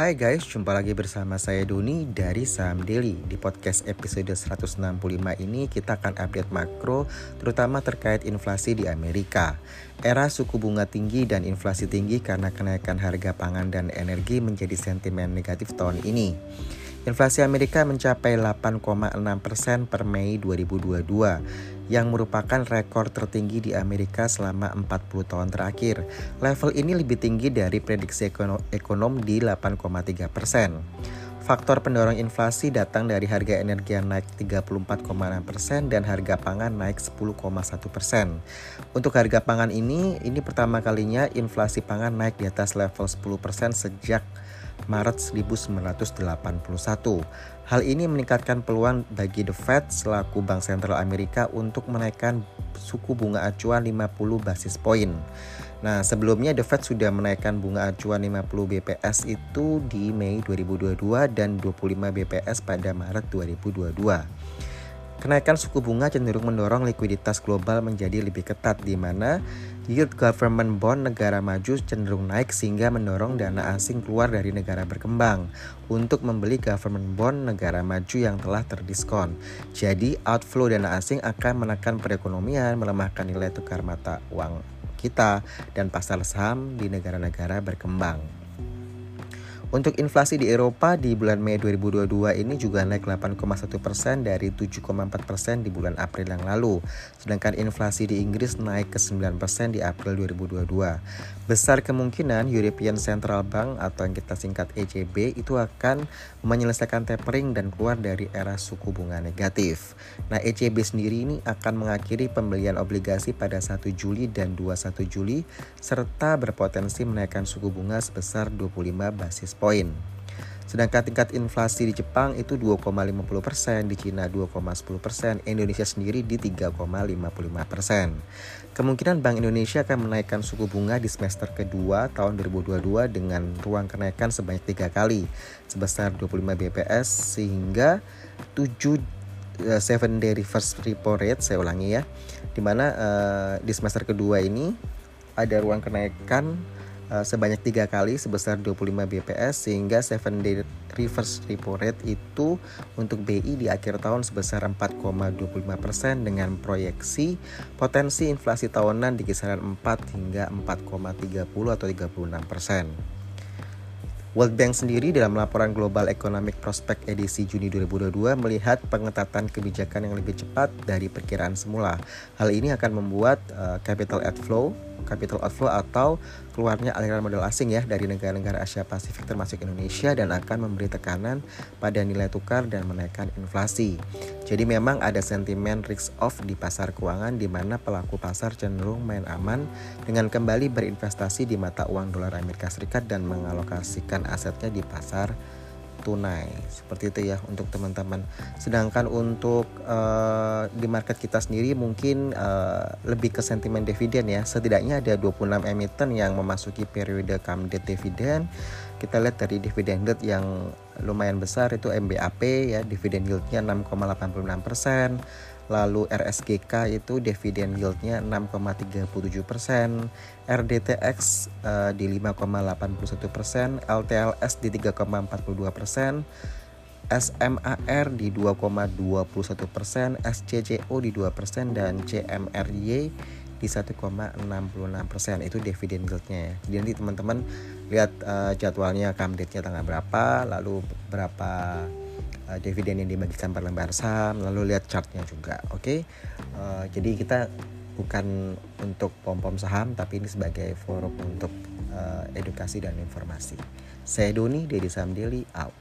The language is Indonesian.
Hai guys, jumpa lagi bersama saya Doni dari Saham Daily. Di podcast episode 165 ini kita akan update makro terutama terkait inflasi di Amerika. Era suku bunga tinggi dan inflasi tinggi karena kenaikan harga pangan dan energi menjadi sentimen negatif tahun ini. Inflasi Amerika mencapai 8,6% per Mei 2022 yang merupakan rekor tertinggi di Amerika selama 40 tahun terakhir. Level ini lebih tinggi dari prediksi ekonom di 8,3%. Faktor pendorong inflasi datang dari harga energi yang naik 34,6% dan harga pangan naik 10,1%. Untuk harga pangan ini, ini pertama kalinya inflasi pangan naik di atas level 10% sejak Maret 1981. Hal ini meningkatkan peluang bagi The Fed selaku Bank Sentral Amerika untuk menaikkan suku bunga acuan 50 basis poin. Nah, sebelumnya The Fed sudah menaikkan bunga acuan 50 BPS itu di Mei 2022 dan 25 BPS pada Maret 2022. Kenaikan suku bunga cenderung mendorong likuiditas global menjadi lebih ketat di mana yield government bond negara maju cenderung naik sehingga mendorong dana asing keluar dari negara berkembang untuk membeli government bond negara maju yang telah terdiskon. Jadi outflow dana asing akan menekan perekonomian, melemahkan nilai tukar mata uang kita dan pasar saham di negara-negara berkembang. Untuk inflasi di Eropa di bulan Mei 2022 ini juga naik 8,1 persen dari 7,4 persen di bulan April yang lalu. Sedangkan inflasi di Inggris naik ke 9 persen di April 2022. Besar kemungkinan European Central Bank atau yang kita singkat ECB itu akan menyelesaikan tapering dan keluar dari era suku bunga negatif. Nah ECB sendiri ini akan mengakhiri pembelian obligasi pada 1 Juli dan 21 Juli serta berpotensi menaikkan suku bunga sebesar 25 basis poin. Sedangkan tingkat inflasi di Jepang itu 2,50 persen, di Cina 2,10 persen, Indonesia sendiri di 3,55 persen. Kemungkinan Bank Indonesia akan menaikkan suku bunga di semester kedua tahun 2022 dengan ruang kenaikan sebanyak tiga kali sebesar 25 BPS sehingga 7 uh, 7 day reverse repo rate saya ulangi ya di mana uh, di semester kedua ini ada ruang kenaikan uh, sebanyak tiga kali sebesar 25 BPS sehingga 7 day reverse repo rate itu untuk BI di akhir tahun sebesar 4,25% dengan proyeksi potensi inflasi tahunan di kisaran 4 hingga 4,30 atau 36%. World Bank sendiri dalam laporan Global Economic Prospect edisi Juni 2022 melihat pengetatan kebijakan yang lebih cepat dari perkiraan semula. Hal ini akan membuat uh, capital outflow capital outflow atau keluarnya aliran modal asing ya dari negara-negara Asia Pasifik termasuk Indonesia dan akan memberi tekanan pada nilai tukar dan menaikkan inflasi. Jadi memang ada sentimen risk off di pasar keuangan di mana pelaku pasar cenderung main aman dengan kembali berinvestasi di mata uang dolar Amerika Serikat dan mengalokasikan asetnya di pasar tunai seperti itu ya untuk teman-teman. Sedangkan untuk uh, di market kita sendiri mungkin uh, lebih ke sentimen dividen ya. Setidaknya ada 26 emiten yang memasuki periode date dividen. Kita lihat dari dividen yield yang lumayan besar itu MBAP ya, dividen yieldnya 6,86 persen lalu RSGK itu dividen yieldnya 6,37 persen, RDTX uh, di 5,81 persen, LTLS di 3,42 persen, SMAR di 2,21 persen, SCCO di 2 persen, dan CMRY di 1,66 persen itu dividen yieldnya ya. Jadi nanti teman-teman lihat uh, jadwalnya come date-nya tanggal berapa, lalu berapa uh, dividen yang dibagikan per lembar saham lalu lihat chartnya juga oke okay? uh, eh, jadi kita bukan untuk pom pom saham tapi ini sebagai forum untuk uh, edukasi dan informasi saya Doni dari Saham Daily out